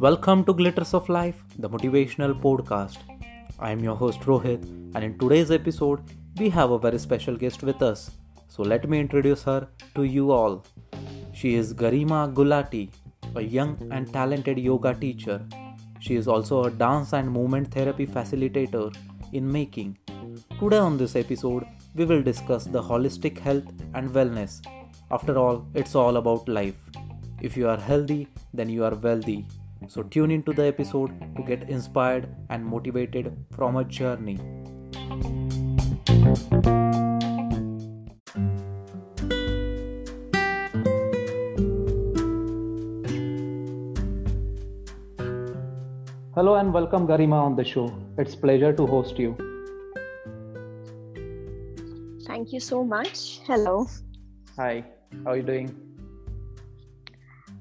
Welcome to Glitters of Life, the motivational podcast. I am your host Rohit, and in today's episode, we have a very special guest with us. So let me introduce her to you all. She is Garima Gulati, a young and talented yoga teacher. She is also a dance and movement therapy facilitator in making. Today, on this episode, we will discuss the holistic health and wellness. After all, it's all about life. If you are healthy, then you are wealthy. So, tune into the episode to get inspired and motivated from a journey. Hello and welcome Garima on the show. It's pleasure to host you. Thank you so much. Hello. Hi, how are you doing?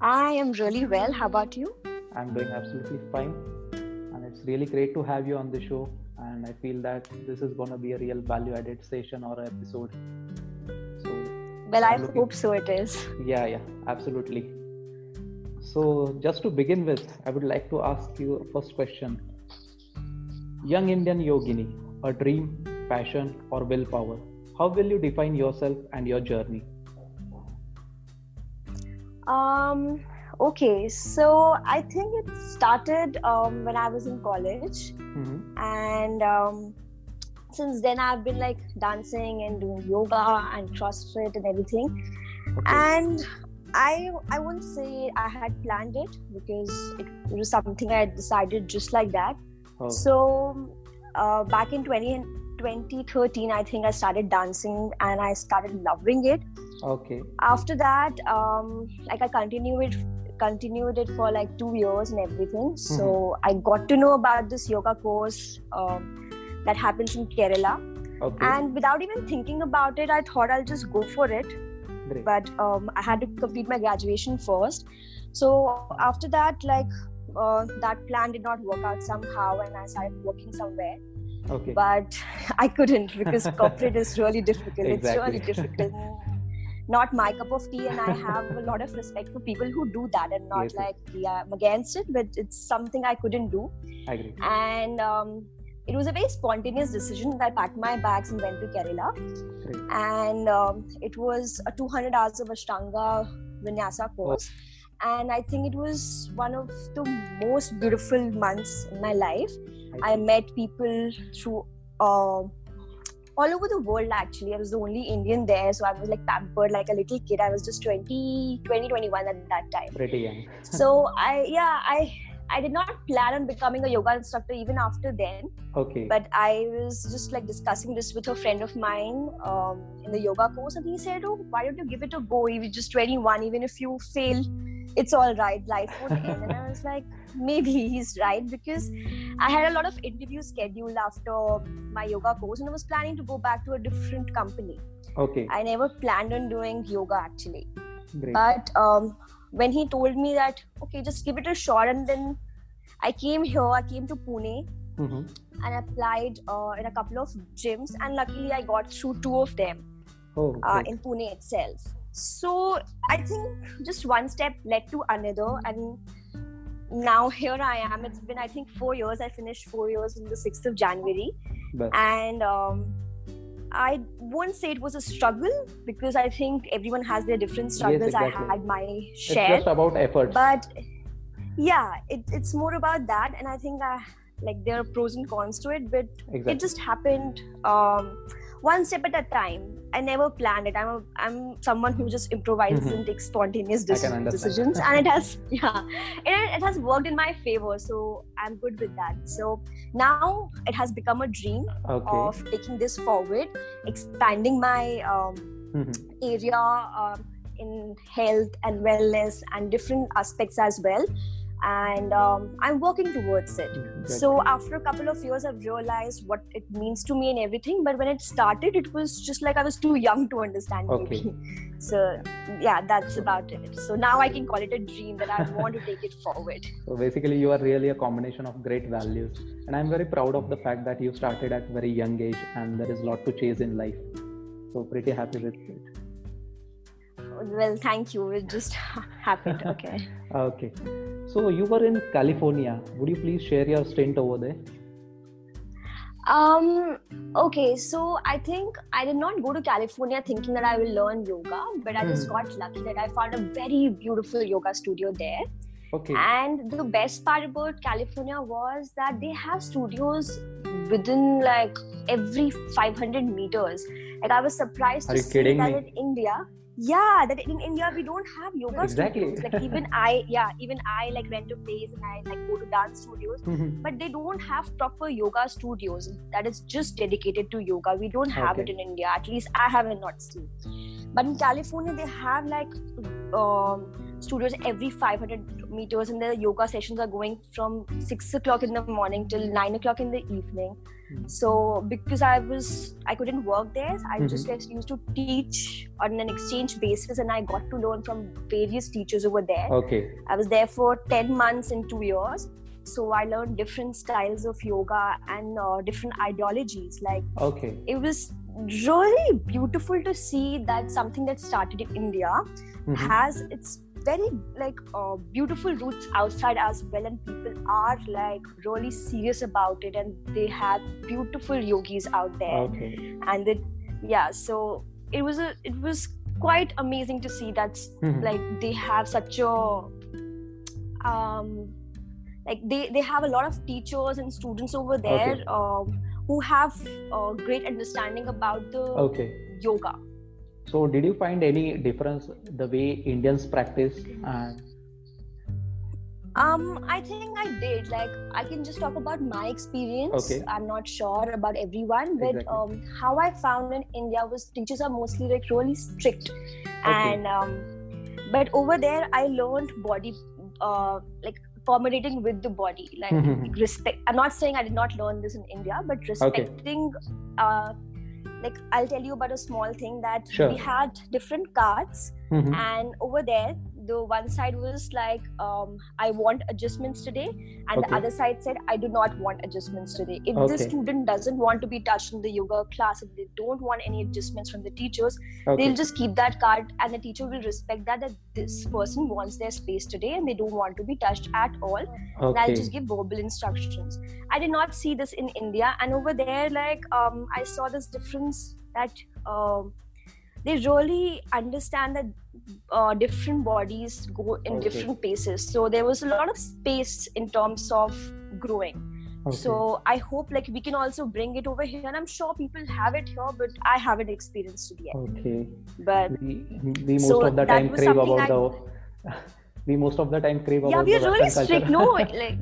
I am really well. How about you? I'm doing absolutely fine. And it's really great to have you on the show. And I feel that this is going to be a real value added session or episode. So, well, I looking... hope so it is. Yeah, yeah, absolutely. So, just to begin with, I would like to ask you a first question. Young Indian Yogini, a dream, passion, or willpower? How will you define yourself and your journey? Um, okay, so I think it started um, when I was in college, mm-hmm. and um, since then I've been like dancing and doing yoga and CrossFit and everything. Okay. And I I wouldn't say I had planned it because it, was something I decided just like that. Oh. So uh, back in 20, 2013, I think I started dancing and I started loving it. Okay. After that, um, like I continued it continued it for like two years and everything. Mm-hmm. So I got to know about this yoga course um, that happens in Kerala. Okay. And without even thinking about it, I thought I'll just go for it Great. but um, i had to complete my graduation first so after that like uh, that plan did not work out somehow and i started working somewhere okay but i couldn't because corporate is really difficult exactly. it's really difficult not my cup of tea and i have a lot of respect for people who do that and not yes. like yeah i'm against it but it's something i couldn't do I agree. and um, it was a very spontaneous decision. I packed my bags and went to Kerala. Great. And um, it was a 200 hours of Ashtanga Vinyasa course. Oh. And I think it was one of the most beautiful months in my life. I, I met people through uh, all over the world actually. I was the only Indian there, so I was like pampered like a little kid. I was just 20, 20, 21 at that time. Pretty young. so I, yeah, I I did not plan on becoming a yoga instructor even after then. Okay. But I was just like discussing this with a friend of mine um, in the yoga course, and he said, "Oh, why don't you give it a go? You're just 21. Even if you fail, it's all right. Life won't end." And I was like, maybe he's right because I had a lot of interviews scheduled after my yoga course, and I was planning to go back to a different company. Okay. I never planned on doing yoga actually. Great. But um, when he told me that okay just give it a shot. And then i came here i came to pune mm-hmm. and applied uh, in a couple of gyms. And luckily i got through two of them oh, uh, in pune itself. So i think just one step led to another. And now here i am. It's been i think four years. I finished four years on the 6th of january. But. and um, I won't say it was a struggle because I think everyone has their different struggles. Yes, exactly. I had my share. It's just about effort. But yeah, it, it's more about that, and I think I like there are pros and cons to it, but exactly. it just happened. Um, one step at a time. I never planned it. I'm a, I'm someone who just improvises mm-hmm. and takes spontaneous decisions, and it has yeah, it, it has worked in my favor. So I'm good with that. So now it has become a dream okay. of taking this forward, expanding my um, mm-hmm. area um, in health and wellness and different aspects as well and um, i'm working towards it. So after a couple of years i've realized what it means to me and everything. But when it started it was just like i was too young to understand okay. maybe. So yeah that's about it. So now i can call it a dream that i want to take it forward. So basically you are really a combination of great values. And i'm very proud of the fact that you started at very young age and there is a lot to chase in life. So pretty happy with it well, thank you. It just happened. Okay. okay. So you were in California. Would you please share your stint over there? Um, okay, so I think I did not go to California thinking that I will learn yoga, but I just hmm. got lucky that I found a very beautiful yoga studio there. Okay. And the best part about California was that they have studios within like every 500 meters. Like I was surprised Are to see that me? in India, yeah that in india we don't have yoga exactly. studios like even i yeah even i like rent a place and i like go to dance studios mm-hmm. but they don't have proper yoga studios that is just dedicated to yoga we don't have okay. it in india at least i haven't not seen but in california they have like um, studios every 500 meters and the yoga sessions are going from 6 o'clock in the morning till 9 o'clock in the evening mm-hmm. so because i was i couldn't work there i mm-hmm. just used to teach on an exchange basis and i got to learn from various teachers over there okay i was there for 10 months and 2 years so i learned different styles of yoga and uh, different ideologies like okay it was really beautiful to see that something that started in india mm-hmm. has its very like uh, beautiful roots outside as well and people are like really serious about it and they have beautiful yogis out there okay. and it yeah so it was a it was quite amazing to see that mm-hmm. like they have such a um like they they have a lot of teachers and students over there okay. um, who have a great understanding about the okay. yoga so did you find any difference the way indians practice and um i think i did like i can just talk about my experience okay. i'm not sure about everyone but exactly. um how i found in india was teachers are mostly like really strict okay. and um but over there i learned body uh like accommodating with the body like respect i'm not saying i did not learn this in india but respecting okay. uh like i'll tell you about a small thing that sure. we had different cards mm-hmm. and over there the one side was like um, i want adjustments today and okay. the other side said i do not want adjustments today if okay. the student doesn't want to be touched in the yoga class if they don't want any adjustments from the teachers okay. they'll just keep that card and the teacher will respect that that this person wants their space today and they don't want to be touched at all and i'll just give verbal instructions i did not see this in india and over there like um, i saw this difference that um, they really understand that uh, different bodies go in okay. different paces so there was a lot of space in terms of growing. Okay. so i hope like we can also bring it over here and i'm sure people have it here but i haven't experienced it yet. Okay. But we, we most so of the time crave about I, the we most of the time crave yeah, about we're the really strict. No like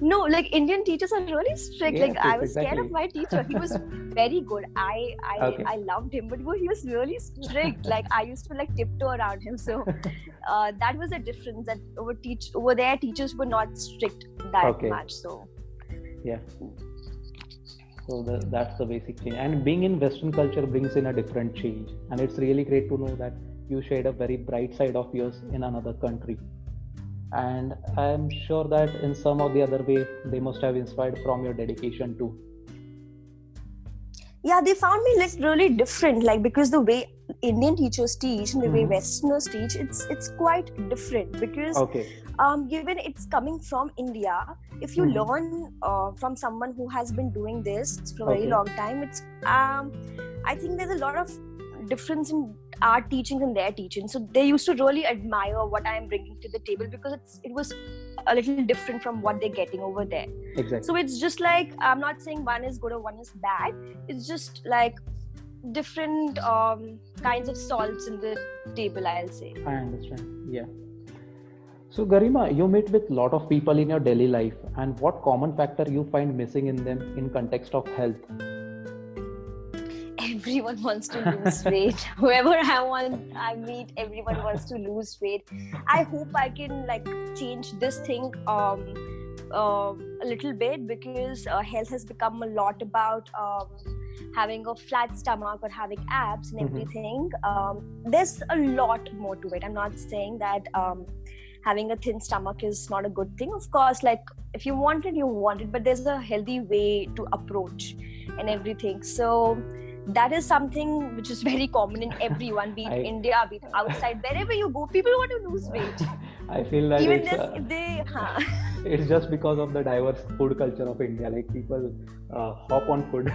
no like indian teachers are really strict. Yes, like yes, i was exactly. scared of my teacher. He was very good. I i okay. i loved him but he was really strict. Like i used to like tiptoe around him. So uh, that was a difference that over teach over there teachers were not strict that okay. much so. Yeah. So the, that's the basic change and being in western culture brings in a different change. And it's really great to know that you shared a very bright side of yours in another country and i'm sure that in some or the other way they must have inspired from your dedication too yeah they found me like really different like because the way indian teachers teach and the mm-hmm. way westerners teach it's it's quite different because okay um given it's coming from india if you mm-hmm. learn uh, from someone who has been doing this for a okay. very long time it's um i think there's a lot of difference in our teachings and their teaching so they used to really admire what i am bringing to the table because it's it was a little different from what they're getting over there. Exactly. So it's just like i'm not saying one is good or one is bad. It's just like different um, kinds of salts in the table i'll say. I understand. Yeah. So garima you meet with a lot of people in your daily life and what common factor you find missing in them in context of health everyone wants to lose weight. Whoever I want, I meet, everyone wants to lose weight. I hope I can like change this thing um, uh, a little bit because uh, health has become a lot about um, having a flat stomach or having abs and mm-hmm. everything. Um, there's a lot more to it. I'm not saying that um, having a thin stomach is not a good thing. Of course, like if you want it, you want it, but there's a healthy way to approach and everything. So that is something which is very common in everyone, be it I, India, be it outside, wherever you go, people want to lose weight. I feel that even this, uh, they, huh. it's just because of the diverse food culture of India. Like people uh, hop on food.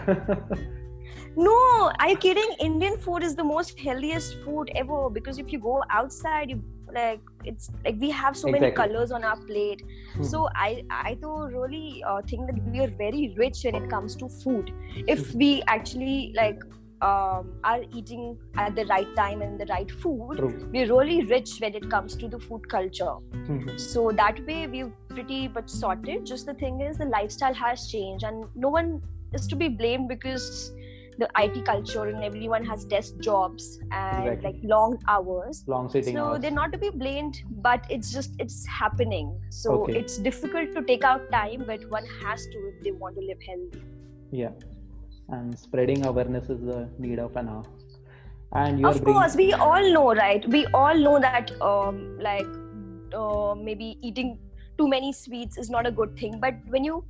no, are you kidding? Indian food is the most healthiest food ever because if you go outside, you like it's like we have so exactly. many colors on our plate hmm. so i i do really uh, think that we are very rich when it comes to food if hmm. we actually like um, are eating at the right time and the right food True. we're really rich when it comes to the food culture mm-hmm. so that way we're pretty much sorted just the thing is the lifestyle has changed and no one is to be blamed because the IT culture and everyone has desk jobs and exactly. like long hours. Long sitting so hours. they're not to be blamed, but it's just it's happening. So okay. it's difficult to take out time, but one has to if they want to live healthy. Yeah, and spreading awareness is the need of an hour. And of bringing... course, we all know, right? We all know that um, like uh, maybe eating too many sweets is not a good thing, but when you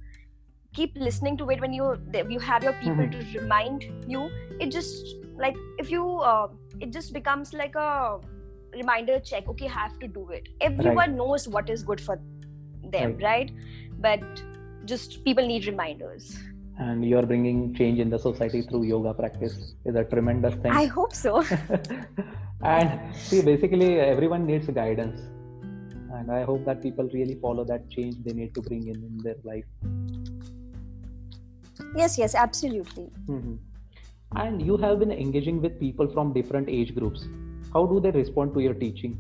keep listening to it when you you have your people mm-hmm. to remind you. It just like if you uh, it just becomes like a reminder check okay I have to do it. Everyone right. knows what is good for them right. right? But just people need reminders. And you're bringing change in the society through yoga practice. Is a tremendous thing? I hope so. And see basically everyone needs guidance. And i hope that people really follow that change they need to bring in in their life yes yes absolutely mm-hmm. and you have been engaging with people from different age groups how do they respond to your teaching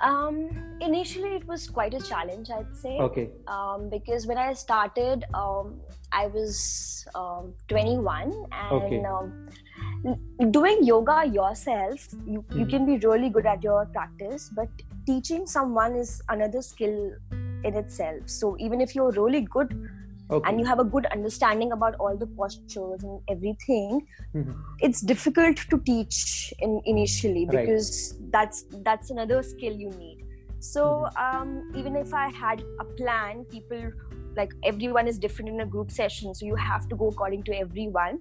um, initially it was quite a challenge i'd say okay um, because when i started um, i was um, 21 and okay. Um, doing yoga yourself you, mm-hmm. you can be really good at your practice but teaching someone is another skill in itself so even if you're really good okay. and you have a good understanding about all the postures and everything mm-hmm. it's difficult to teach in initially because right. that's that's another skill you need so mm-hmm. um, even if i had a plan people like everyone is different in a group session so you have to go according to everyone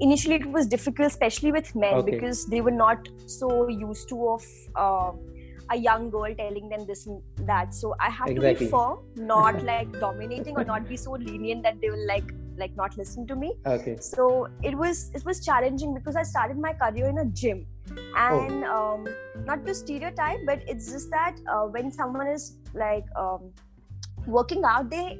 initially it was difficult especially with men okay. because they were not so used to of uh, a young girl telling them this and that so i have exactly. to be firm not like dominating or not be so lenient that they will like like not listen to me okay so it was it was challenging because i started my career in a gym and oh. um, not to stereotype but it's just that uh, when someone is like um, working out they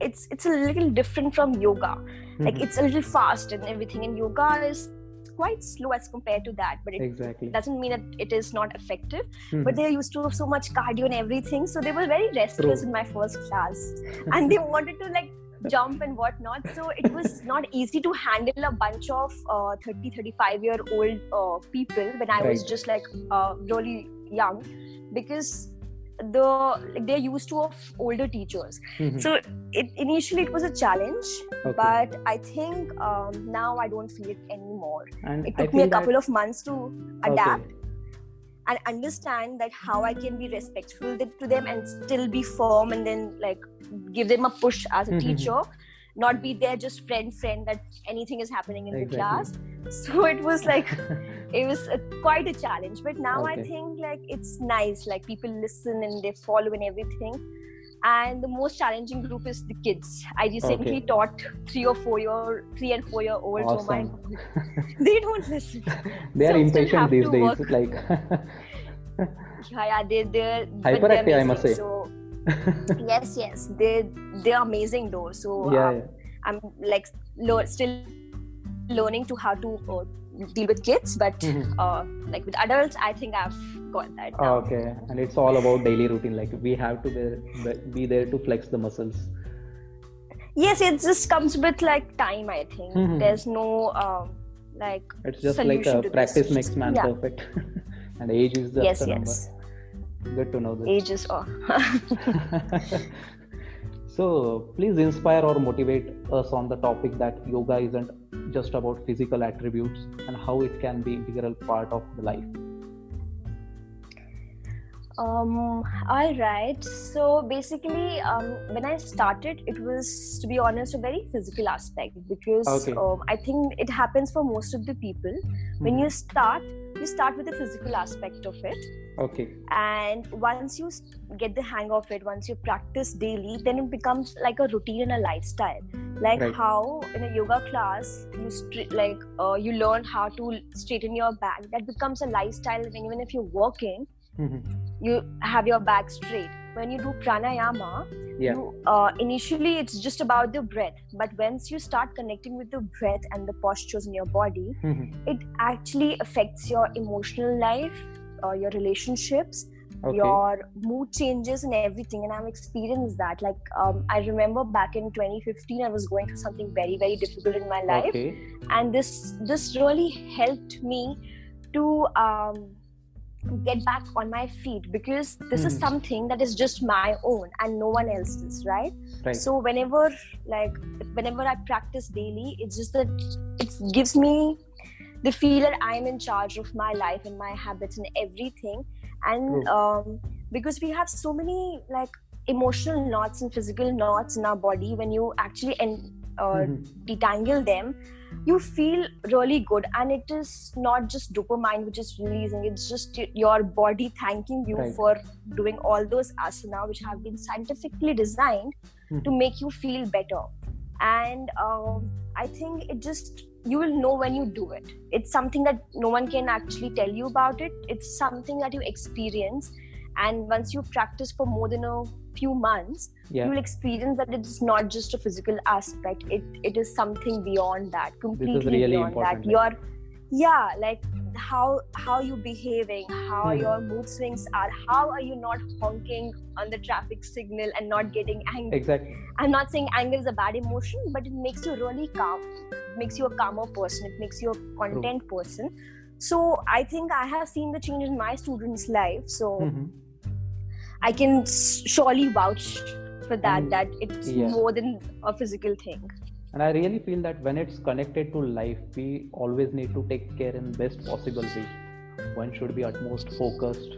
it's it's a little different from yoga mm-hmm. like it's a little fast and everything and yoga is quite slow as compared to that but it exactly. doesn't mean that it is not effective mm-hmm. but they're used to so much cardio and everything so they were very restless True. in my first class and they wanted to like jump and whatnot so it was not easy to handle a bunch of uh, 30 35 year old uh, people when i right. was just like uh, really young because the like they're used to of older teachers mm-hmm. so it initially it was a challenge okay. but i think um, now i don't feel it anymore and it took me a couple that... of months to adapt okay. and understand that how i can be respectful to them and still be firm and then like give them a push as a mm-hmm. teacher not be there hmm. just friend friend that anything is happening in exactly. the class so it was like it was a, quite a challenge but now okay. i think like it's nice like people listen and they follow and everything and the most challenging group is the kids i recently okay. taught three or four year three and four year olds awesome. oh my they don't listen they are impatient these days work. like yeah yeah they they're hyperactive i must say so yes yes they they're amazing though so yeah, um, yeah. i'm like lo- still learning to how to uh, deal with kids but mm-hmm. uh, like with adults i think i've got that now. okay and it's all about daily routine like we have to be, be there to flex the muscles yes it just comes with like time i think mm-hmm. there's no um, like it's just like a practice this. makes man yeah. perfect and age is just yes, a number yes. Good to know this Ages oh. so please inspire or motivate us on the topic that yoga isn't just about physical attributes and how it can be integral part of the life Um, all right. So basically, um, when I started, it was, to be honest, a very physical aspect because okay. um, I think it happens for most of the people. Mm-hmm. When you start, you start with the physical aspect of it. Okay. And once you get the hang of it, once you practice daily, then it becomes like a routine and a lifestyle. Like right. how in a yoga class you st- like uh, you learn how to straighten your back. That becomes a lifestyle. And even if you're working mm-hmm. you have your back straight when you do pranayama yeah. you, uh, initially it's just about the breath but once you start connecting with the breath and the postures in your body mm-hmm. it actually affects your emotional life uh, your relationships okay. your mood changes and everything and i've experienced that like um, i remember back in 2015 i was going through something very very difficult in my life okay. and this this really helped me to um, get back on my feet because this mm. is hmm. something that is just my own and no one else's right? right so whenever like whenever i practice daily it's just that it gives me the feel that i'm in charge of my life and my habits and everything and um, because we have so many like emotional knots and physical knots in our body when you actually en- uh, mm-hmm. detangle them you feel really good and it is not just dopamine which is releasing it's just your body thanking you right. for doing all those asana which have been scientifically designed mm-hmm. to make you feel better and um, i think it just you will know when you do it it's something that no one can actually tell you about it it's something that you experience and once you practice for more than a few months yeah. you'll experience that it's not just a physical aspect it it is something beyond that completely really beyond that you're yeah like how how you behaving how hmm. your mood swings are how are you not honking on the traffic signal and not getting angry exactly i'm not saying anger is a bad emotion but it makes you really calm it makes you a calmer person it makes you a content True. person so i think i have seen the change in my students life so mm-hmm I can surely vouch for that and, that it's yeah. more than a physical thing. And I really feel that when it's connected to life, we always need to take care in best possible way. One should be utmost focused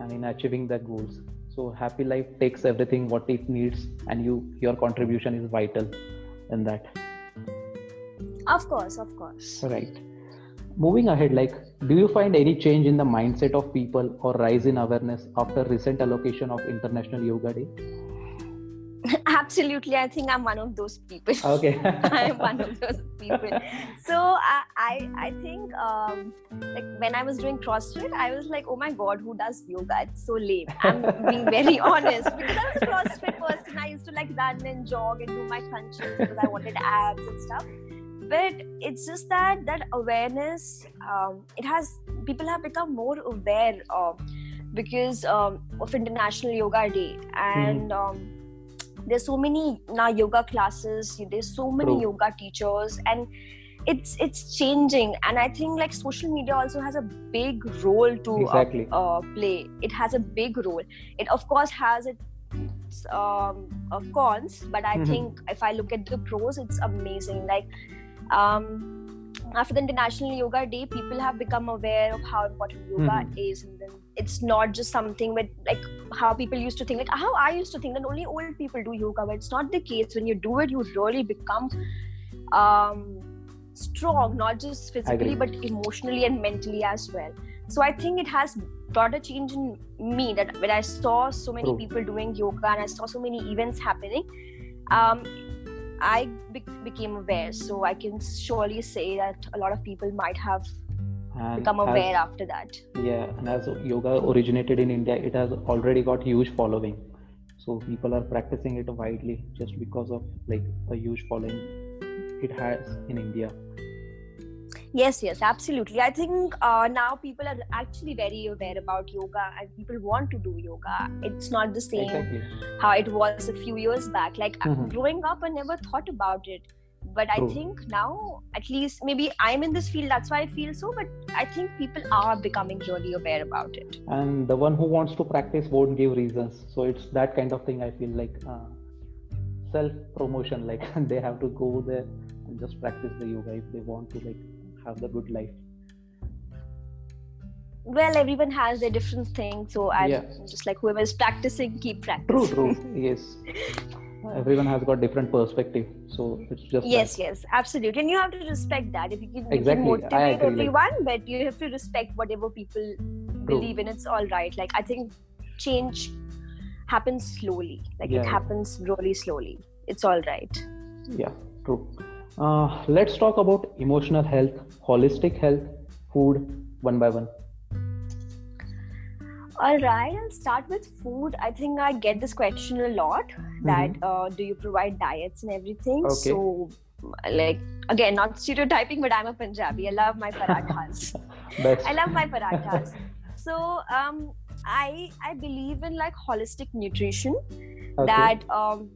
and in achieving the goals. So happy life takes everything what it needs, and you your contribution is vital in that. Of course, of course. Right moving ahead like do you find any change in the mindset of people or rise in awareness after recent allocation of international yoga day? Absolutely i think i'm one of those people. Okay. I'm one of those people. So i i, I think um, like when i was doing crossfit i was like oh my god who does yoga? It's so lame. I'm being very honest. Because i was a crossfit person i used to like run and jog and do my crunches because i wanted abs and stuff but it's just that that awareness um, it has people have become more aware of because um, of international yoga day and mm. um, there's so many now yoga classes there's so many True. yoga teachers and it's it's changing and i think like social media also has a big role to uh, exactly. uh, uh, play it has a big role it of course has its um, uh, cons but i mm-hmm. think if i look at the pros it's amazing like um, after the International Yoga Day, people have become aware of how important yoga mm-hmm. is, and then it's not just something with like how people used to think, like how I used to think that only old people do yoga, but it's not the case. When you do it, you really become um, strong, not just physically but emotionally and mentally as well. So I think it has brought a change in me that when I saw so many people doing yoga and I saw so many events happening. Um, I be- became aware. So I can surely say that a lot of people might have and become aware as, after that. Yeah, and as yoga originated in India, it has already got huge following. So people are practicing it widely just because of like a huge following it has in India yes yes absolutely i think uh, now people are actually very aware about yoga and people want to do yoga it's not the same exactly. how it was a few years back like mm-hmm. growing up i never thought about it but True. i think now at least maybe i'm in this field that's why i feel so but i think people are becoming really aware about it and the one who wants to practice won't give reasons so it's that kind of thing i feel like uh, self promotion like they have to go there and just practice the yoga if they want to like have the good life. Well everyone has their different thing so i'm yeah. just like whoever is practicing keep practicing. True true. Yes. Everyone has got different perspective so it's just yes that. yes absolutely. And you have to respect that. If you can, exactly. you can motivate everyone like... but you have to respect whatever people true. believe in. It's all right. Like i think change happens slowly. Like yeah, it happens really slowly. It's all right. Yeah true uh, let's talk about emotional health holistic health food one by one all right, I'll start with food. I think I get this question a lot that mm-hmm. uh, do you provide diets and everything? Okay. So, like, again, not stereotyping, but I'm a Punjabi. I love my parathas. I love my parathas. So, um, I I believe in like holistic nutrition okay. that um,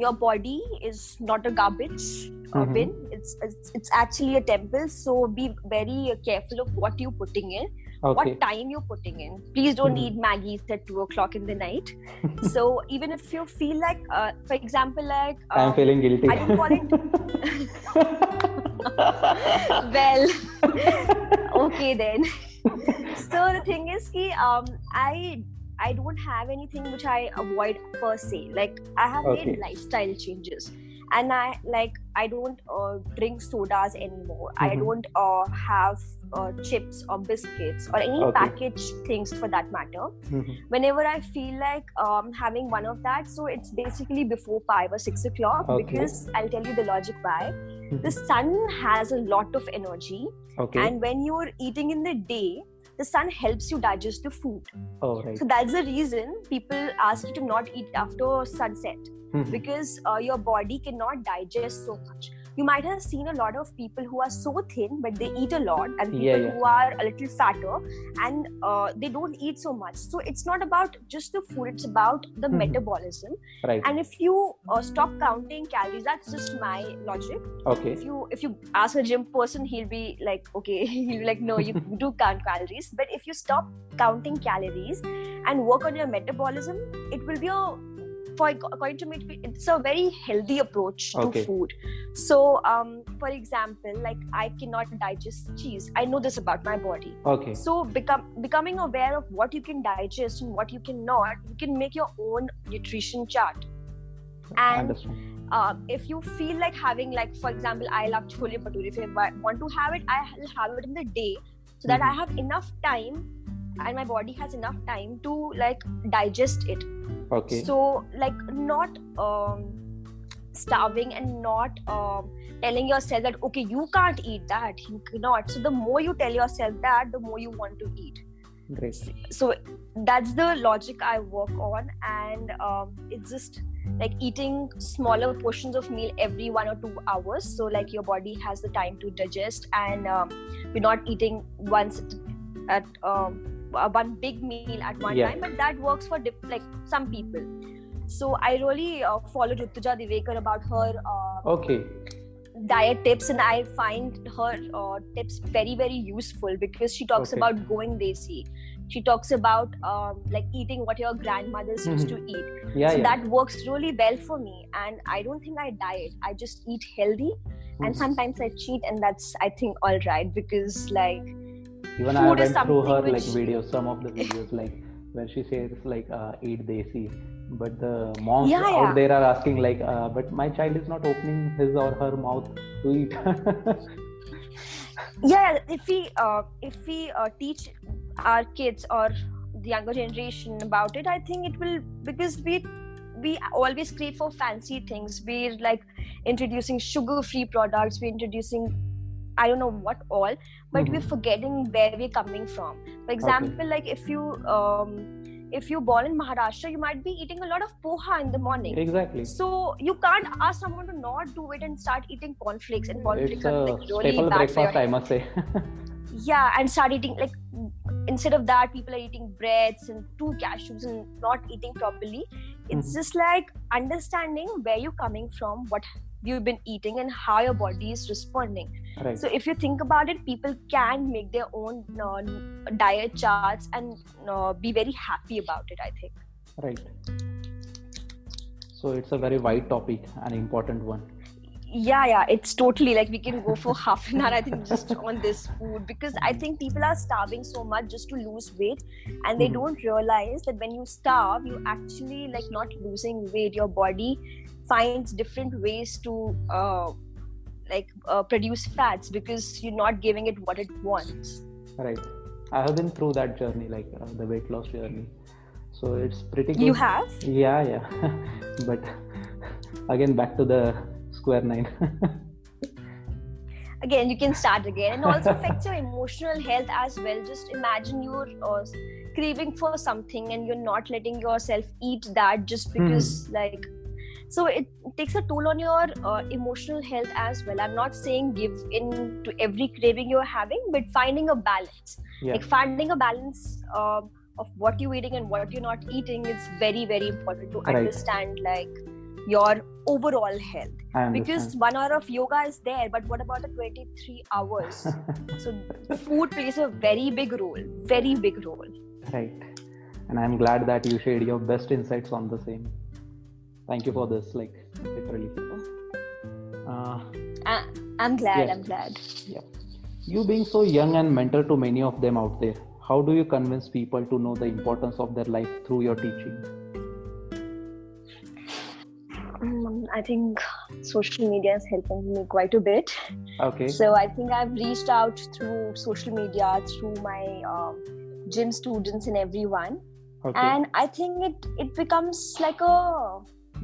your body is not a garbage mm-hmm. bin. It's, it's it's actually a temple. So be very careful of what you're putting in okay. what time you're putting in. Please don't mm-hmm. eat Maggies at two o'clock in the night. so even if you feel like, uh, for example, like um, I'm feeling guilty. I don't call it. well, okay then. so the thing is, ki, um, I I don't have anything which I avoid per se. Like I have okay. made lifestyle changes and i like i don't uh, drink sodas anymore mm-hmm. i don't uh, have uh, chips or biscuits or any okay. packaged things for that matter mm-hmm. whenever i feel like um, having one of that so it's basically before five or six o'clock okay. because i'll tell you the logic why mm-hmm. the sun has a lot of energy okay. and when you're eating in the day the sun helps you digest the food. Oh, right. So that's the reason people ask you to not eat after sunset mm-hmm. because uh, your body cannot digest so much you might have seen a lot of people who are so thin but they eat a lot and people yeah, yeah. who are a little fatter and uh, they don't eat so much. So it's not about just the food it's about the mm-hmm. metabolism. Right. And if you uh, stop counting calories that's just my logic. Okay. If you if you ask a gym person he'll be like okay he'll be like no you do count calories. But if you stop counting calories and work on your metabolism it will be a for according to me it's a very healthy approach to okay. food. So um, for example like i cannot digest cheese. I know this about my body. Okay. So become becoming aware of what you can digest and what you cannot you can make your own nutrition chart. And uh, if you feel like having like for example i love chole bhature if i want to have it i'll have it in the day so that mm-hmm. i have enough time and my body has enough time to like digest it. Okay. So like not um, starving and not um, telling yourself that okay you can't eat that. You cannot. So the more you tell yourself that the more you want to eat. Great. so that's the logic i work on and um, it's just like eating smaller portions of meal every one or two hours so like your body has the time to digest and um, you're not eating once at um, one big meal at one yeah. time but that works for dip, like some people so i really uh, follow Rutuja Diwekar about her uh, okay diet tips and i find her uh, tips very very useful because she talks okay. about going desi she talks about um, like eating what your grandmothers mm-hmm. used to eat yeah, so yeah. that works really well for me and i don't think i diet i just eat healthy mm-hmm. and sometimes i cheat and that's i think all right because like even i went through her which... like videos some of the videos like where she says like uh, eat desi. But the moms yeah, out there are asking like uh, but my child is not opening his or her mouth to eat. Yeah if we uh, if we uh, teach our kids or the younger generation about it i think it will because we we always crave for fancy things. We're like introducing sugar free products. We're introducing I don't know what all, but mm-hmm. we're forgetting where we're coming from. For example, okay. like if you um, if you're born in Maharashtra, you might be eating a lot of poha in the morning. Exactly. So you can't ask someone to not do it and start eating cornflakes and cornflakes are like really staple bad breakfast, I must say. yeah, and start eating like instead of that, people are eating breads and two cashews and not eating properly. It's mm-hmm. just like understanding where you're coming from, what you've been eating and how your body is responding right. so if you think about it people can make their own uh, diet charts and uh, be very happy about it i think right so it's a very wide topic an important one yeah yeah it's totally like we can go for half an hour i think just on this food because i think people are starving so much just to lose weight and they mm. don't realize that when you starve you actually like not losing weight your body finds different ways to uh, like uh, produce fats because you're not giving it what it wants. Right. I have been through that journey like uh, the weight loss journey. So it's pretty good. you have? Yeah yeah. But again back to the square nine. Again you can start again. And also affects your emotional health as well. Just imagine you're uh, craving for something and you're not letting yourself eat that just because mm. like so it takes a toll on your uh, emotional health as well. I'm not saying give in to every craving you're having but finding a balance. Yeah. like finding a balance uh, of what you're eating and what you're not eating is very very important to right. understand like your overall health. Because one hour of yoga is there but what about the 23 hours? So food plays a very big role very big role. Right. And i'm glad that you shared your best insights on the same thank you for this like literally uh, i'm glad yes. i'm glad. Yeah. You being so young and mentor to many of them out there how do you convince people to know the importance of their life through your teaching? Um, i think social media is helping me quite a bit. Okay. So i think i've reached out through social media through my um, gym students and everyone. Okay. and i think it it becomes like a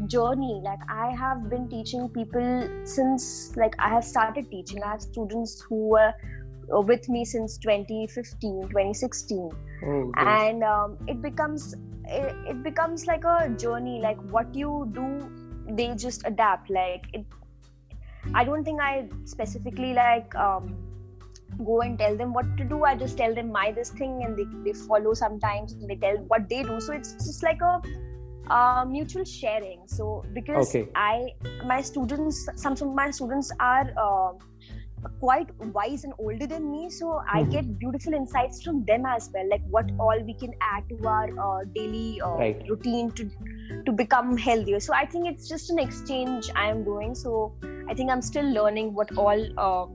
journey. Like i have been teaching people since like i have started teaching. I have students who were with me since 2015 2016 oh, and um, it becomes it, it becomes like a journey. Like what you do they just adapt. Like it i don't think i specifically like um, go and tell them what to do. I just tell them my this thing and they, they follow sometimes and they tell what they do. So it's just like a uh, mutual sharing so because okay. i my students some of my students are uh, quite wise and older than me so mm-hmm. i get beautiful insights from them as well like what all we can add to our uh, daily uh, right. routine to to become healthier so i think it's just an exchange i am doing so i think i'm still learning what all uh,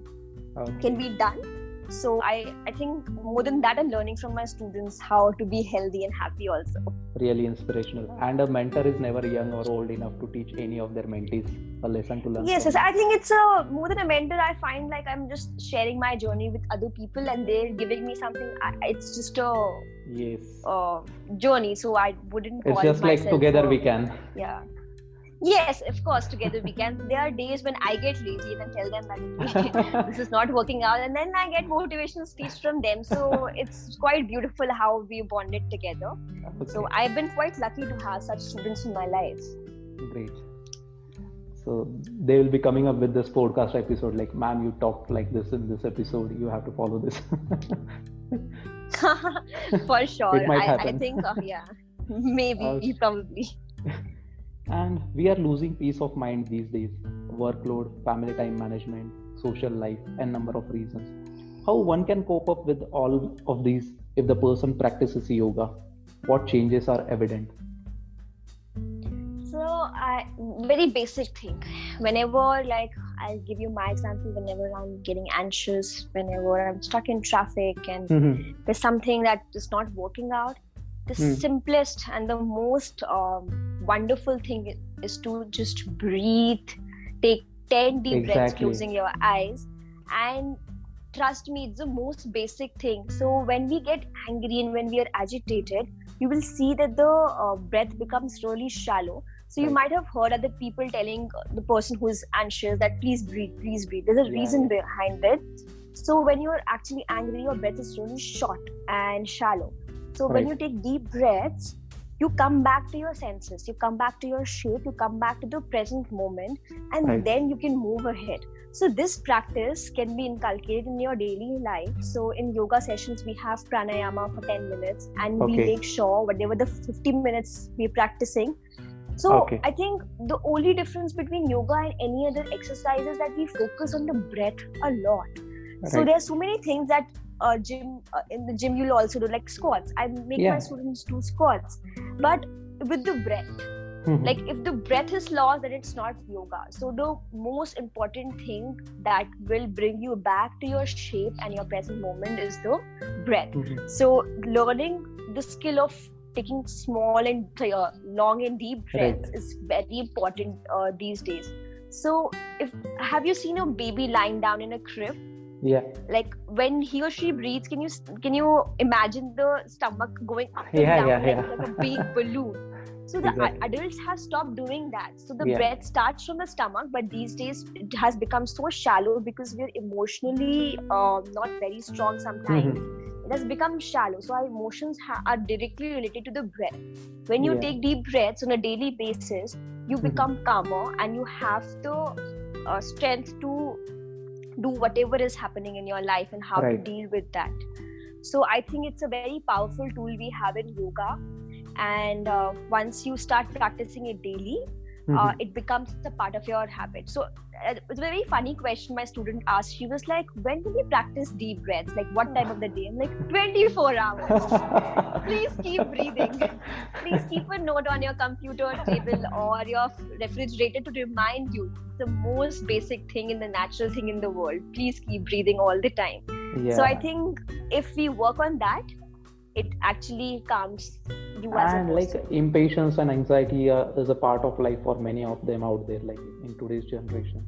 okay. can be done so i i think more than that i'm learning from my students how to be healthy and happy also. Really inspirational. And a mentor is never young or old enough to teach any of their mentees a lesson to learn yes, yes i think it's a more than a mentor i find like i'm just sharing my journey with other people and they're giving me something. It's just a yes. uh, journey so i wouldn't it's just like together we can. yeah yes of course together we can. There are days when i get lazy and tell them that this is not working out and then i get motivational speech from them. So it's quite beautiful how we bonded together. Okay. so i've been quite lucky to have such students in my life. Great. So they will be coming up with this podcast episode like ma'am you talked like this in this episode. You have to follow this. For sure. I, I, think uh, yeah. Maybe uh, probably and we are losing peace of mind these days. Workload family time management social life and number of reasons. How one can cope up with all of these if the person practices yoga? What changes are evident? So i very basic thing. Whenever like i'll give you my example whenever i'm getting anxious whenever i'm stuck in traffic and mm-hmm. there's something that is not working out the mm. simplest and the most um, wonderful thing is to just breathe take 10 deep exactly. breaths closing your eyes. And trust me it's the most basic thing. So when we get angry and when we are agitated you will see that the uh, breath becomes really shallow. So you might have heard other people telling the person who's anxious that please breathe please breathe. There's a yeah. reason behind it. So when you're actually angry your breath is really short and shallow so right. when you take deep breaths you come back to your senses you come back to your shape you come back to the present moment and right. then you can move ahead so this practice can be inculcated in your daily life so in yoga sessions we have pranayama for 10 minutes and okay. we make sure whatever the 50 minutes we're practicing so okay. i think the only difference between yoga and any other exercise is that we focus on the breath a lot right. so there are so many things that uh, gym uh, in the gym you'll also do like squats i make yeah. my students do squats but with the breath mm-hmm. like if the breath is lost then it's not yoga so the most important thing that will bring you back to your shape and your present moment is the breath mm-hmm. so learning the skill of taking small and uh, long and deep breaths right. is very important uh, these days so if have you seen a baby lying down in a crib yeah like when he or she breathes can you can you imagine the stomach going up and yeah, down yeah, like, yeah. like a big balloon so the exactly. adults have stopped doing that so the breath starts from the stomach but these days it has become so shallow because we're emotionally uh, not very strong sometimes mm-hmm. it has become shallow so our emotions ha- are directly related to the breath when you take deep breaths on a daily basis you mm-hmm. become calmer and you have the uh, strength to do whatever is happening in your life and how right. to deal with that so i think it's a very powerful tool we have in yoga and uh, once you start practicing it daily uh, mm-hmm. uh, it becomes a part of your habit so uh, it's a very funny question my student asked. She was like when do we practice deep breaths? Like what time of the day? I'm like 24 hours. Please keep breathing. Please keep a note on your computer table or your refrigerator to remind you the most basic thing in the natural thing in the world. Please keep breathing all the time. Yeah. so i think if we work on that it actually calms you as and like impatience and anxiety uh, is a part of life for many of them out there like in today's generation.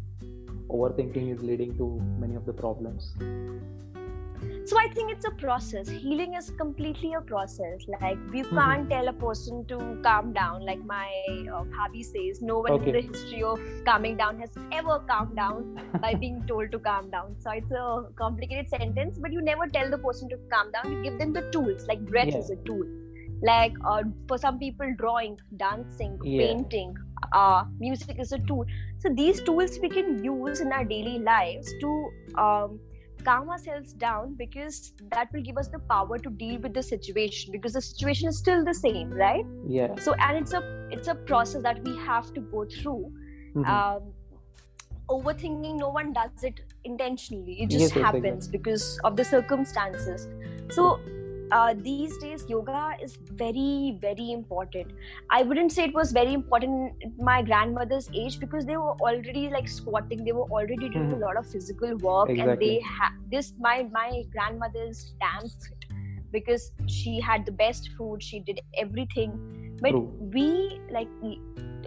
Overthinking is leading to many of the problems so i think it's a process healing is completely a process like you mm-hmm. can't tell a person to calm down like my uh, hubby says no one okay. in the history of calming down has ever calmed down by being told to calm down so it's a complicated sentence but you never tell the person to calm down you give them the tools like breath yeah. is a tool like uh, for some people drawing dancing yeah. painting uh, music is a tool so these tools we can use in our daily lives to um, calm ourselves down because that will give us the power to deal with the situation because the situation is still the same right? Yeah. So and it's a it's a process that we have to go through. Mm-hmm. um, overthinking no one does it intentionally. It just yes, happens because of the circumstances. So uh, these days yoga is very very important i wouldn't say it was very important my grandmother's age because they were already like squatting they were already doing mm. a lot of physical work exactly. and they had this my my grandmother's damn fit because she had the best food she did everything but True. we like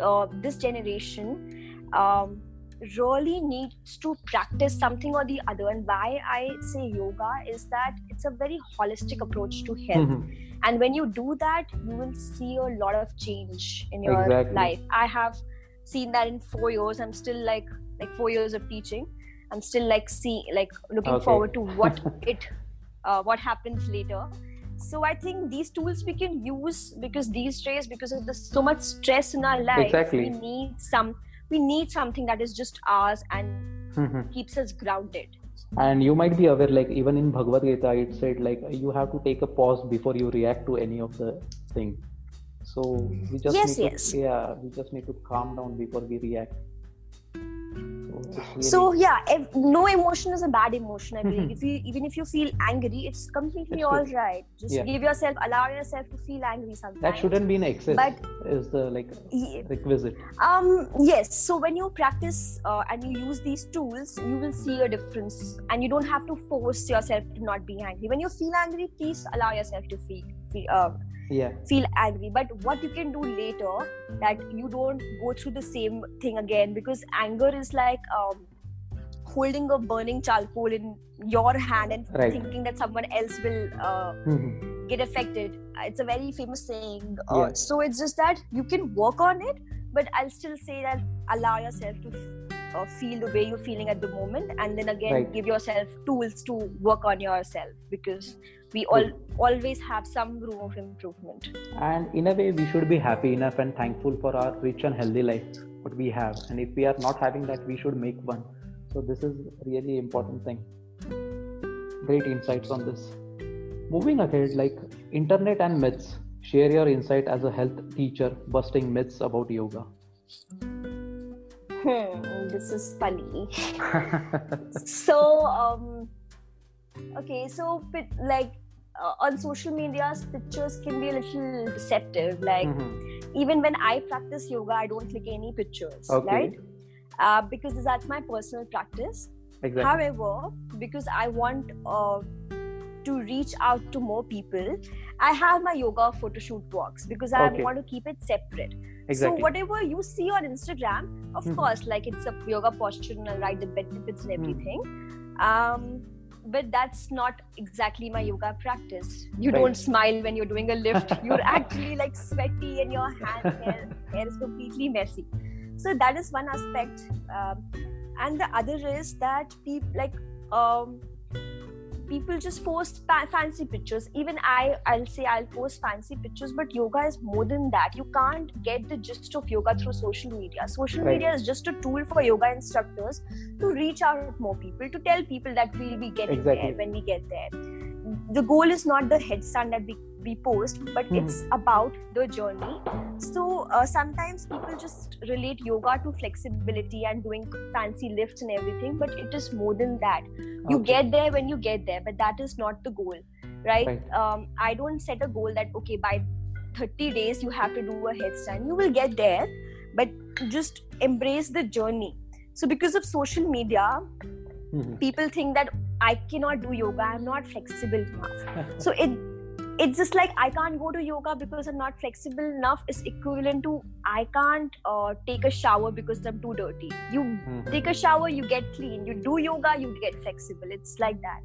uh, this generation um, really needs to practice something or the other and why i say yoga is that it's a very holistic approach to health mm-hmm. and when you do that you will see a lot of change in your exactly. life i have seen that in 4 years i'm still like like 4 years of teaching i'm still like see like looking okay. forward to what it uh, what happens later so i think these tools we can use because these days because of the so much stress in our life exactly. we need some we need something that is just ours and mm-hmm. keeps us grounded and you might be aware like even in bhagavad gita it said like you have to take a pause before you react to any of the thing so we just yes, need yes. to, yeah we just need to calm down before we react really... so yeah if, no emotion is a bad emotion i believe. If you even if you feel angry it's completely all right. Just yeah. give yourself allow yourself to feel angry sometimes. That shouldn't be an excess but is the like requisite. um yes. So when you practice uh, and you use these tools you will see a difference. And you don't have to force yourself to not be angry. When you feel angry please allow yourself to feel, feel uh, yeah. feel angry but what you can do later that you don't go through the same thing again because anger is like um, holding a burning charcoal in your hand and right. thinking that someone else will uh, mm-hmm. get affected it's a very famous saying uh, so it's just that you can work on it but i'll still say that allow yourself to uh, feel the way you're feeling at the moment and then again right. give yourself tools to work on yourself because we all always have some room of improvement. And in a way we should be happy enough and thankful for our rich and healthy life what we have. And if we are not having that we should make one. So this is really important thing. Great insights on this. Moving ahead like internet and myths. Share your insight as a health teacher busting myths about yoga. Hmm this is funny. So um okay so like uh, on social media pictures can be a little deceptive like mm-hmm. even when i practice yoga i don't click any pictures okay. right uh, because that's my personal practice exactly. however because i want uh, to reach out to more people i have my yoga photo shoot box because i okay. want to keep it separate exactly. so whatever you see on instagram of mm-hmm. course like it's a yoga posture and i write the benefits and mm-hmm. everything mm-hmm. um, but that's not exactly my yoga practice. You right. don't smile when you're doing a lift. You're actually like sweaty and your hand hair, hair is completely messy. So that is one aspect um, and the other is that people like um, people just post fancy pictures even i i'll say i'll post fancy pictures but yoga is more than that you can't get the gist of yoga through social media social right. media is just a tool for yoga instructors to reach out more people to tell people that we'll be getting exactly. there when we get there the goal is not the headstand that we, we post but mm-hmm. it's about the journey so uh, sometimes people just relate yoga to flexibility and doing fancy lifts and everything but it is more than that you get there when you get there but that is not the goal right, right. Um, i don't set a goal that okay by 30 days you have to do a headstand you will get there but just embrace the journey so because of social media mm-hmm. people think that I cannot do yoga. I'm not flexible enough. so it it's just like I can't go to yoga because I'm not flexible enough is equivalent to I can't uh, take a shower because I'm too dirty. You mm-hmm. take a shower, you get clean. You do yoga, you get flexible. It's like that.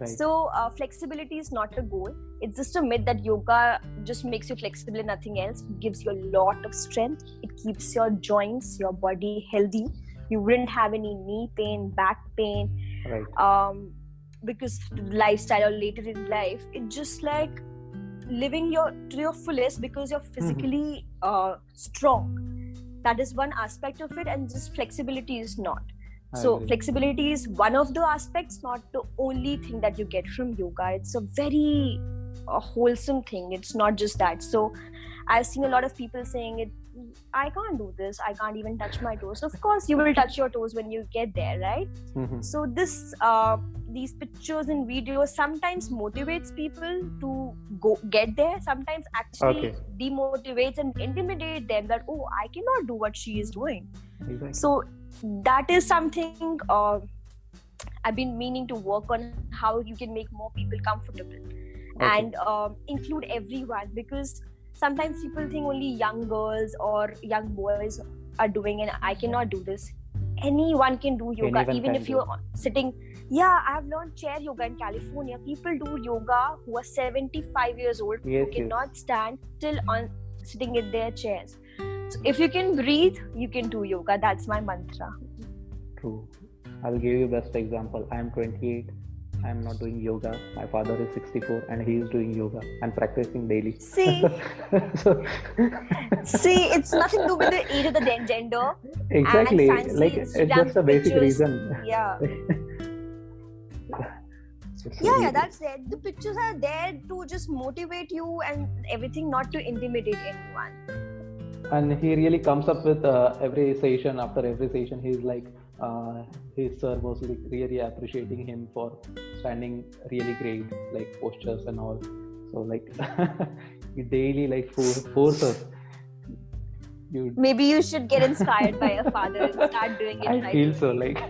Right. So uh, flexibility is not a goal. It's just a myth that yoga just makes you flexible and nothing else. It gives you a lot of strength. It keeps your joints, your body healthy. You wouldn't have any knee pain, back pain, right um because lifestyle or later in life it's just like living your to your fullest because you're mm-hmm. physically mm-hmm. uh, strong that is one aspect of it and just flexibility is not I so agree. flexibility is one of the aspects not the only thing that you get from yoga it's a very a wholesome thing it's not just that so i've seen a lot of people saying it I can't do this. I can't even touch my toes. Of course, you will touch your toes when you get there, right? Mm-hmm. So this, uh, these pictures and videos sometimes motivates people to go get there. Sometimes actually okay. demotivates and intimidate them that oh, I cannot do what she is doing. Exactly. So that is something uh, I've been meaning to work on how you can make more people comfortable okay. and um, include everyone because sometimes people think only young girls or young boys are doing and i cannot do this. Anyone can do yoga anyone even if you're do. sitting. Yeah i have learned chair yoga in california. People do yoga who are 75 years old yes, who cannot yes. stand still on sitting in their chairs. So if you can breathe you can do yoga. That's my mantra. True. I'll give you best example i am not doing yoga. My father is 64 and he is doing yoga and practicing daily. See, so, see, it's nothing to do with the age of the gender. Exactly, like it's just a basic pictures. reason. Yeah. yeah, yeah, that's it. The pictures are there to just motivate you and everything, not to intimidate anyone. And he really comes up with uh, every session after every session. He's like, uh, his sir was like really appreciating him for standing really great like postures and all. So like daily like force, forces. You maybe you should get inspired by your father and start doing it i right. feel so like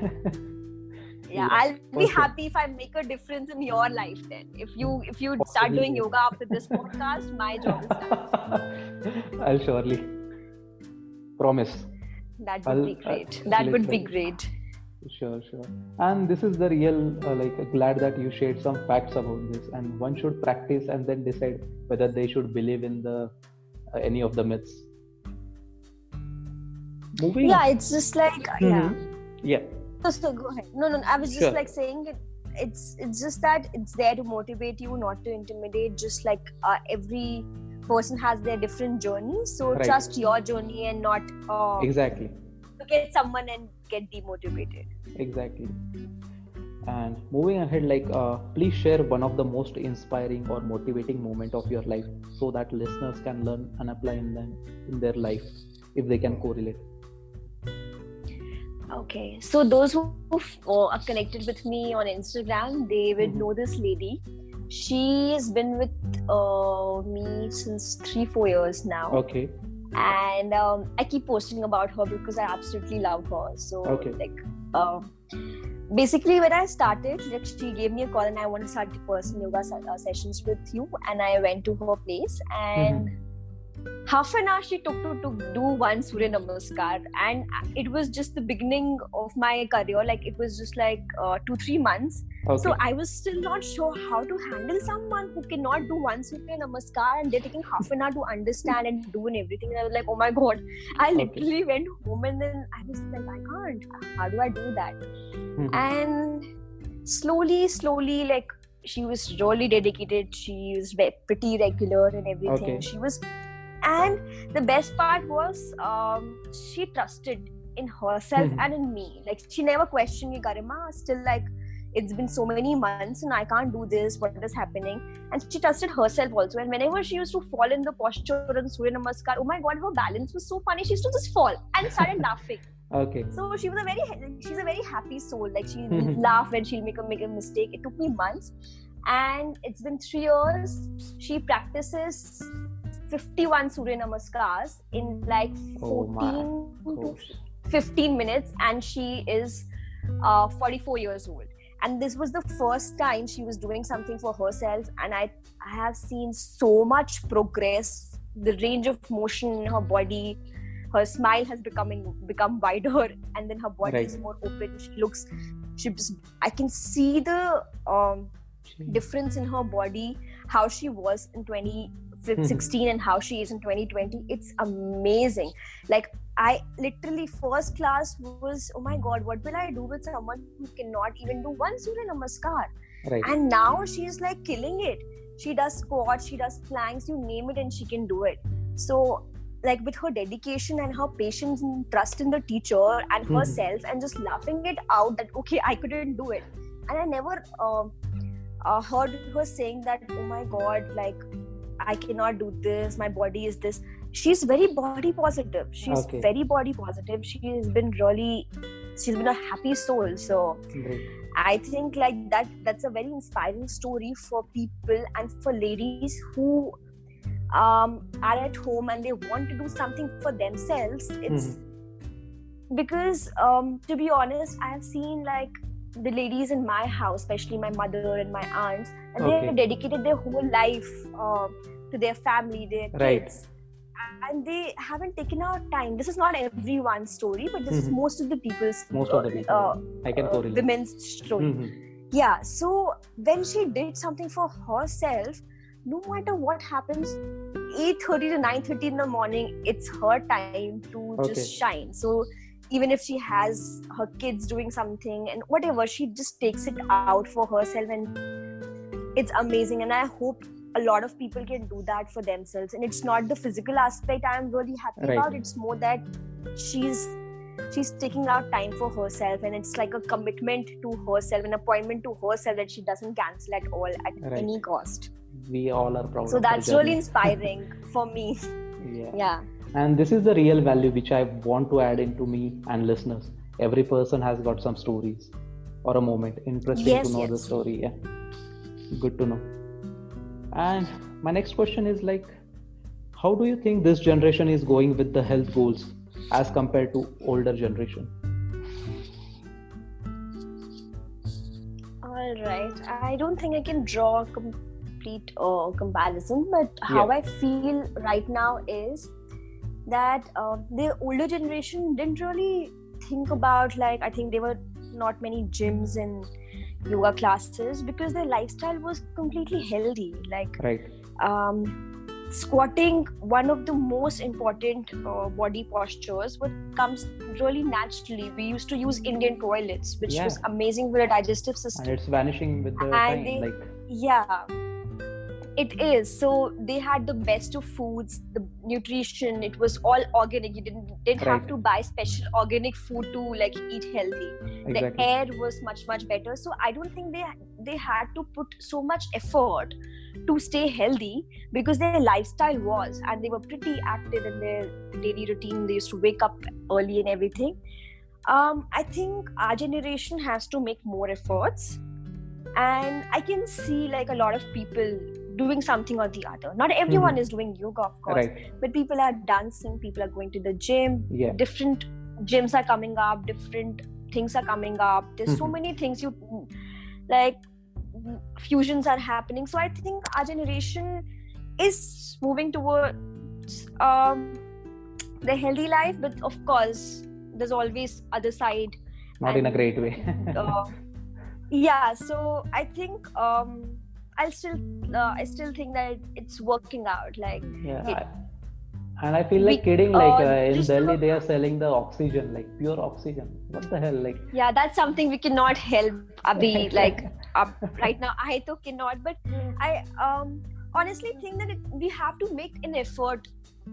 yeah i'll be happy if i make a difference in your life then. If you if you start doing yoga after this podcast my job is done. I'll surely. Promise that would I'll, be great. Uh, that would be great. Sure sure. And this is the real uh, like glad that you shared some facts about this and one should practice and then decide whether they should believe in the uh, any of the myths. Moving yeah it's just like mm-hmm. yeah. Yeah. So, so go ahead. No no i was just sure. like saying it it's it's just that it's there to motivate you not to intimidate just like uh, every person has their different journey. So right. trust your journey and not uh, exactly. look at someone and get demotivated. Exactly. And moving ahead like uh, please share one of the most inspiring or motivating moment of your life so that listeners can learn and apply in them in their life if they can correlate. Okay. So those who are connected with me on instagram they would mm-hmm. know this lady she's been with uh, me since three four years now. Okay. And um, i keep posting about her because i absolutely love her. So okay. like um, basically when i started like she gave me a call and i want to start the personal yoga uh, sessions with you and i went to her place and mm-hmm half an hour she took to, to do one Surya Namaskar and it was just the beginning of my career like it was just like uh, two three months okay. so I was still not sure how to handle someone who cannot do one Surya Namaskar and they're taking half an hour to understand and do and everything and I was like oh my god I literally okay. went home and then I was like I can't how do I do that mm-hmm. and slowly slowly like she was really dedicated she was pretty regular and everything okay. she was and the best part was um, she trusted in herself mm-hmm. and in me like she never questioned me garima still like it's been so many months and I can't do this. What is happening? And she trusted herself also. And whenever she used to fall in the posture and Surya Namaskar, oh my god, her balance was so funny. She used to just fall and started laughing. Okay. So she was a very she's a very happy soul. Like she mm-hmm. laugh when she'll make a make a mistake. It took me months, and it's been three years. She practices 51 Surya Namaskars in like 14 oh to 15 minutes, and she is uh, 44 years old. And this was the first time she was doing something for herself, and I, I have seen so much progress. The range of motion in her body, her smile has becoming become wider, and then her body right. is more open. She looks, she just, I can see the um, difference in her body, how she was in 20 mm-hmm. 16 and how she is in 2020 it's amazing like i literally first class was oh my god what will i do with someone who cannot even do one surya namaskar right. and now she's like killing it she does squats she does planks you name it and she can do it so like with her dedication and her patience and trust in the teacher and mm-hmm. herself and just laughing it out that okay i couldn't do it and i never uh, uh, heard her saying that oh my god like I cannot do this, my body is this. She's very body positive. She's okay. very body positive. She has been really, she's been a happy soul. So Great. I think like that, that's a very inspiring story for people and for ladies who um, are at home and they want to do something for themselves. It's mm-hmm. because, um, to be honest, I have seen like the ladies in my house, especially my mother and my aunts, and okay. they dedicated their whole life uh, to their family, their right. kids. And they haven't taken out time. This is not everyone's story, but this mm-hmm. is most of the people's. Most of the people. Uh, I can uh, Women's story. Mm-hmm. Yeah. So when she did something for herself, no matter what happens, 8:30 to 9:30 in the morning, it's her time to okay. just shine. So even if she has her kids doing something and whatever, she just takes it out for herself and it's amazing. And I hope a lot of people can do that for themselves. And it's not the physical aspect I'm really happy right. about. It's more that she's she's taking out time for herself and it's like a commitment to herself an appointment to herself that she doesn't cancel at all at right. any cost we all are proud so that's really inspiring for me yeah yeah and this is the real value which i want to add into me and listeners. Every person has got some stories or a moment interesting yes, to know yes. the story yeah. Good to know. And my next question is like how do you think this generation is going with the health goals as compared to older generation? All right. I don't think i can draw a complete uh, comparison but how yeah. i feel right now is that uh, the older generation didn't really think about like i think there were not many gyms and yoga classes because their lifestyle was completely healthy. Like right. um, squatting one of the most important uh, body postures what comes really naturally. We used to use indian toilets which yeah. was amazing for the digestive system. and it's vanishing with the and time they, like yeah it is. So they had the best of foods the nutrition it was all organic. You didn't didn't right. have to buy special organic food to like eat healthy. Exactly. the air was much much better. So i don't think they they had to put so much effort to stay healthy because their lifestyle was and they were pretty active in their daily routine. They used to wake up early and everything. Um, i think our generation has to make more efforts. And i can see like a lot of people doing something or the other not everyone mm-hmm. is doing yoga of course right. but people are dancing people are going to the gym yeah. different gyms are coming up different things are coming up there's mm-hmm. so many things you like fusions are happening so i think our generation is moving towards um, the healthy life but of course there's always other side not and, in a great way uh, yeah so i think um i'll still uh, i still think that it's working out like yeah it, and i feel like we, kidding like uh, in delhi they are selling the oxygen like pure oxygen what the hell like yeah that's something we cannot help abhi like up right now i too cannot but i um honestly think that it, we have to make an effort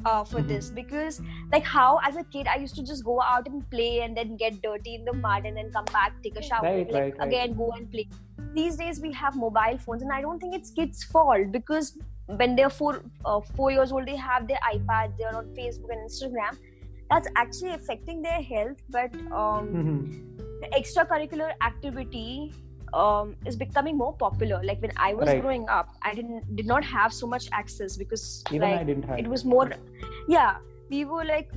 uh, for mm-hmm. this because like how as a kid i used to just go out and play and then get dirty in the mud and then come back take a shower right, like, right, right. again go and play these days we have mobile phones and i don't think it's kids fault because when they're four uh, four years old they have their ipad they're on facebook and instagram that's actually affecting their health but um, mm-hmm. extracurricular activity um, is becoming more popular. Like when I was right. growing up, I didn't did not have so much access because Even like, I didn't have. it was more, yeah, we were like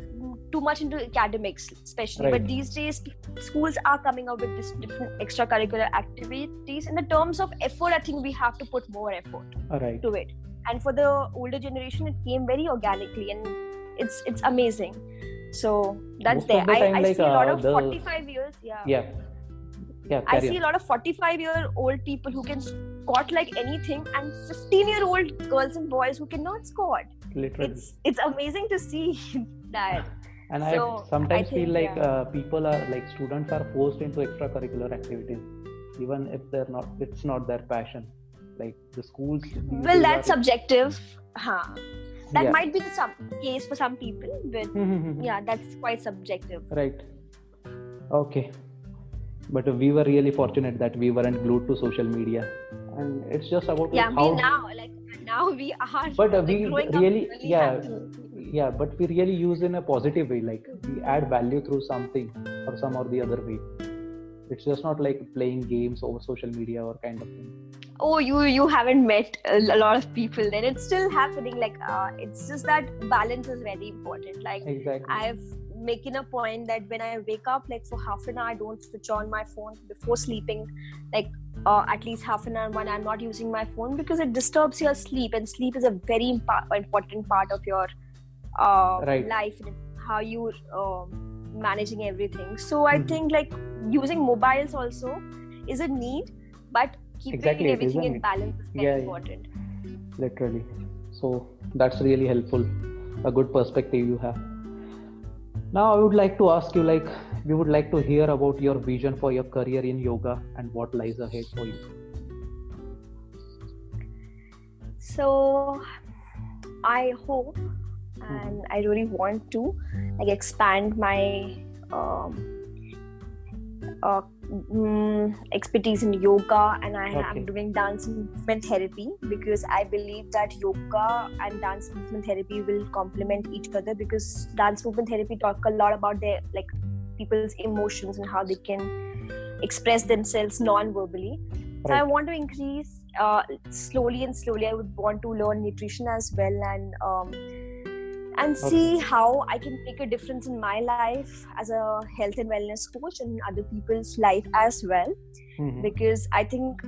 too much into academics, especially. Right. But these days, schools are coming up with this different extracurricular activities. In the terms of effort, I think we have to put more effort right. to it. And for the older generation, it came very organically, and it's it's amazing. So that's Most there. The time, I, I like, see a lot uh, of the... 45 years. Yeah. Yeah yeah, I see a lot of 45 year old people who can squat like anything, and 15 year old girls and boys who cannot squat. Literally, it's it's amazing to see that. And so, I sometimes I think, feel like yeah. uh, people are like students are forced into extracurricular activities, even if they're not. It's not their passion. Like the schools. Well, that's are, subjective. Huh. That yeah. might be the some case for some people, but yeah, that's quite subjective. Right. Okay but we were really fortunate that we weren't glued to social media and it's just about yeah how, me now like now we are but uh, we really, yeah yeah but we really use in a positive way like we add value through something or some or the other way. It's just not like playing games over social media or kind of thing. Oh you you haven't met a lot of people then. It's still happening like uh, it's just that balance is very important. Like exactly. i've making a point that when I wake up, like for half an hour, I don't switch on my phone before sleeping, like uh, at least half an hour when I'm not using my phone because it disturbs your sleep, and sleep is a very imp- important part of your uh, right. life and how you uh, managing everything. So I mm-hmm. think like using mobiles also is a need, but keeping exactly, everything in balance is very yeah, important. Literally. So that's really helpful. A good perspective you have now i would like to ask you like we would like to hear about your vision for your career in yoga and what lies ahead for you. So i hope and i really want to like expand my um, uh, um, expertise in yoga and I okay. am doing dance movement therapy because I believe that yoga and dance movement therapy will complement each other because dance movement therapy talk a lot about their like people's emotions and how they can express themselves non-verbally. Right. So I want to increase uh, slowly and slowly. I would want to learn nutrition as well and um, and see how I can make a difference in my life as a health and wellness coach and other people's life as well. Mm-hmm. Because I think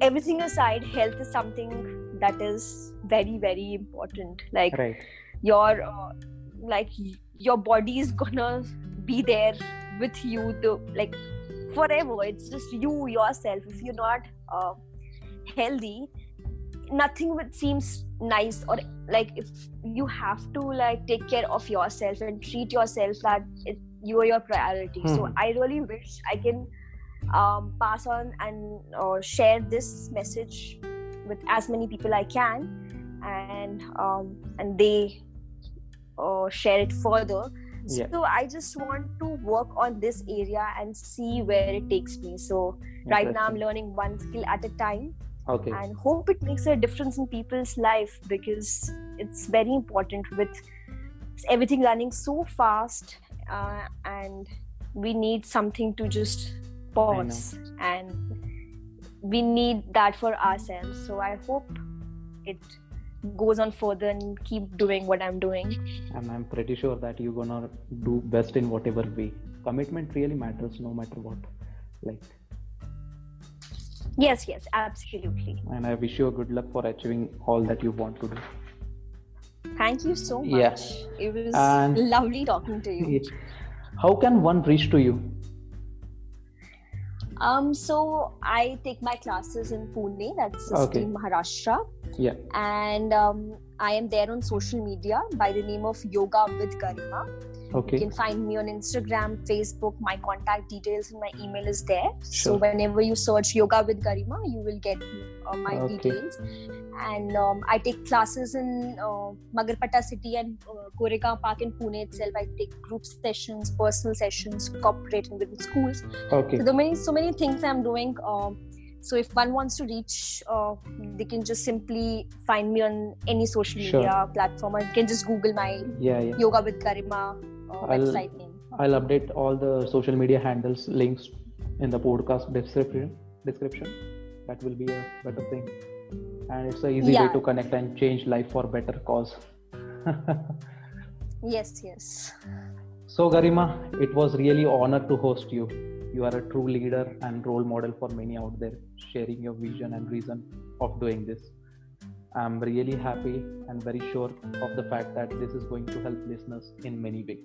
everything aside, health is something that is very, very important. Like right. your, uh, like your body is gonna be there with you the like forever. It's just you yourself. If you're not uh, healthy, nothing would seems nice or like if you have to like take care of yourself and treat yourself that it, you are your priority. Hmm. so i really wish i can um, pass on and uh, share this message with as many people i can and um, and they uh, share it further. Yeah. so i just want to work on this area and see where it takes me. So right now i'm learning one skill at a time okay. And hope it makes a difference in people's life because it's very important with everything running so fast uh, and we need something to just pause and we need that for ourselves. So i hope it goes on further and keep doing what i'm doing. And i'm pretty sure that you're gonna do best in whatever way. Commitment really matters no matter what. Like yes yes absolutely and i wish you good luck for achieving all that you want to do thank you so much yeah. it was and lovely talking to you how can one reach to you um, so I take my classes in Pune, that's okay. Maharashtra. Yeah. And um, I am there on social media by the name of Yoga with Garima. Okay. You can find me on Instagram, Facebook. My contact details and my email is there. Sure. So whenever you search Yoga with Garima, you will get uh, my okay. details. And um, I take classes in uh, Magarpatta city and uh, Koregaon Park in Pune itself. I take group sessions, personal sessions, corporate and within schools. Okay. So there many, so many things I'm doing. Um, so if one wants to reach, uh, they can just simply find me on any social media sure. platform, or you can just Google my yeah, yeah. Yoga with Garima uh, Oh, website name. I'll update all the social media handles links in the podcast description. Description. That will be a better thing, and it's an easy yeah. way to connect and change life for better cause. yes, yes. So Garima, it was really honor to host you you are a true leader and role model for many out there sharing your vision and reason of doing this i'm really happy and very sure of the fact that this is going to help listeners in many ways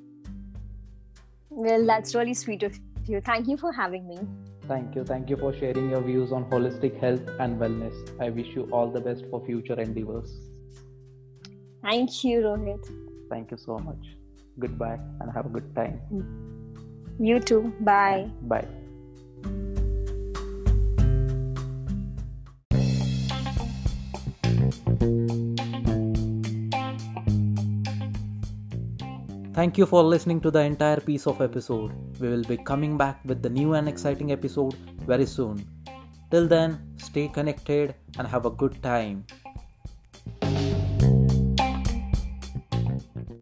well that's hmm. really sweet of you thank you for having me thank you thank you for sharing your views on holistic health and wellness i wish you all the best for future endeavors thank you rohit thank you so much goodbye and have a good time. You too. Bye. Bye. Thank you for listening to the entire piece of episode. We will be coming back with the new and exciting episode very soon. Till then, stay connected and have a good time.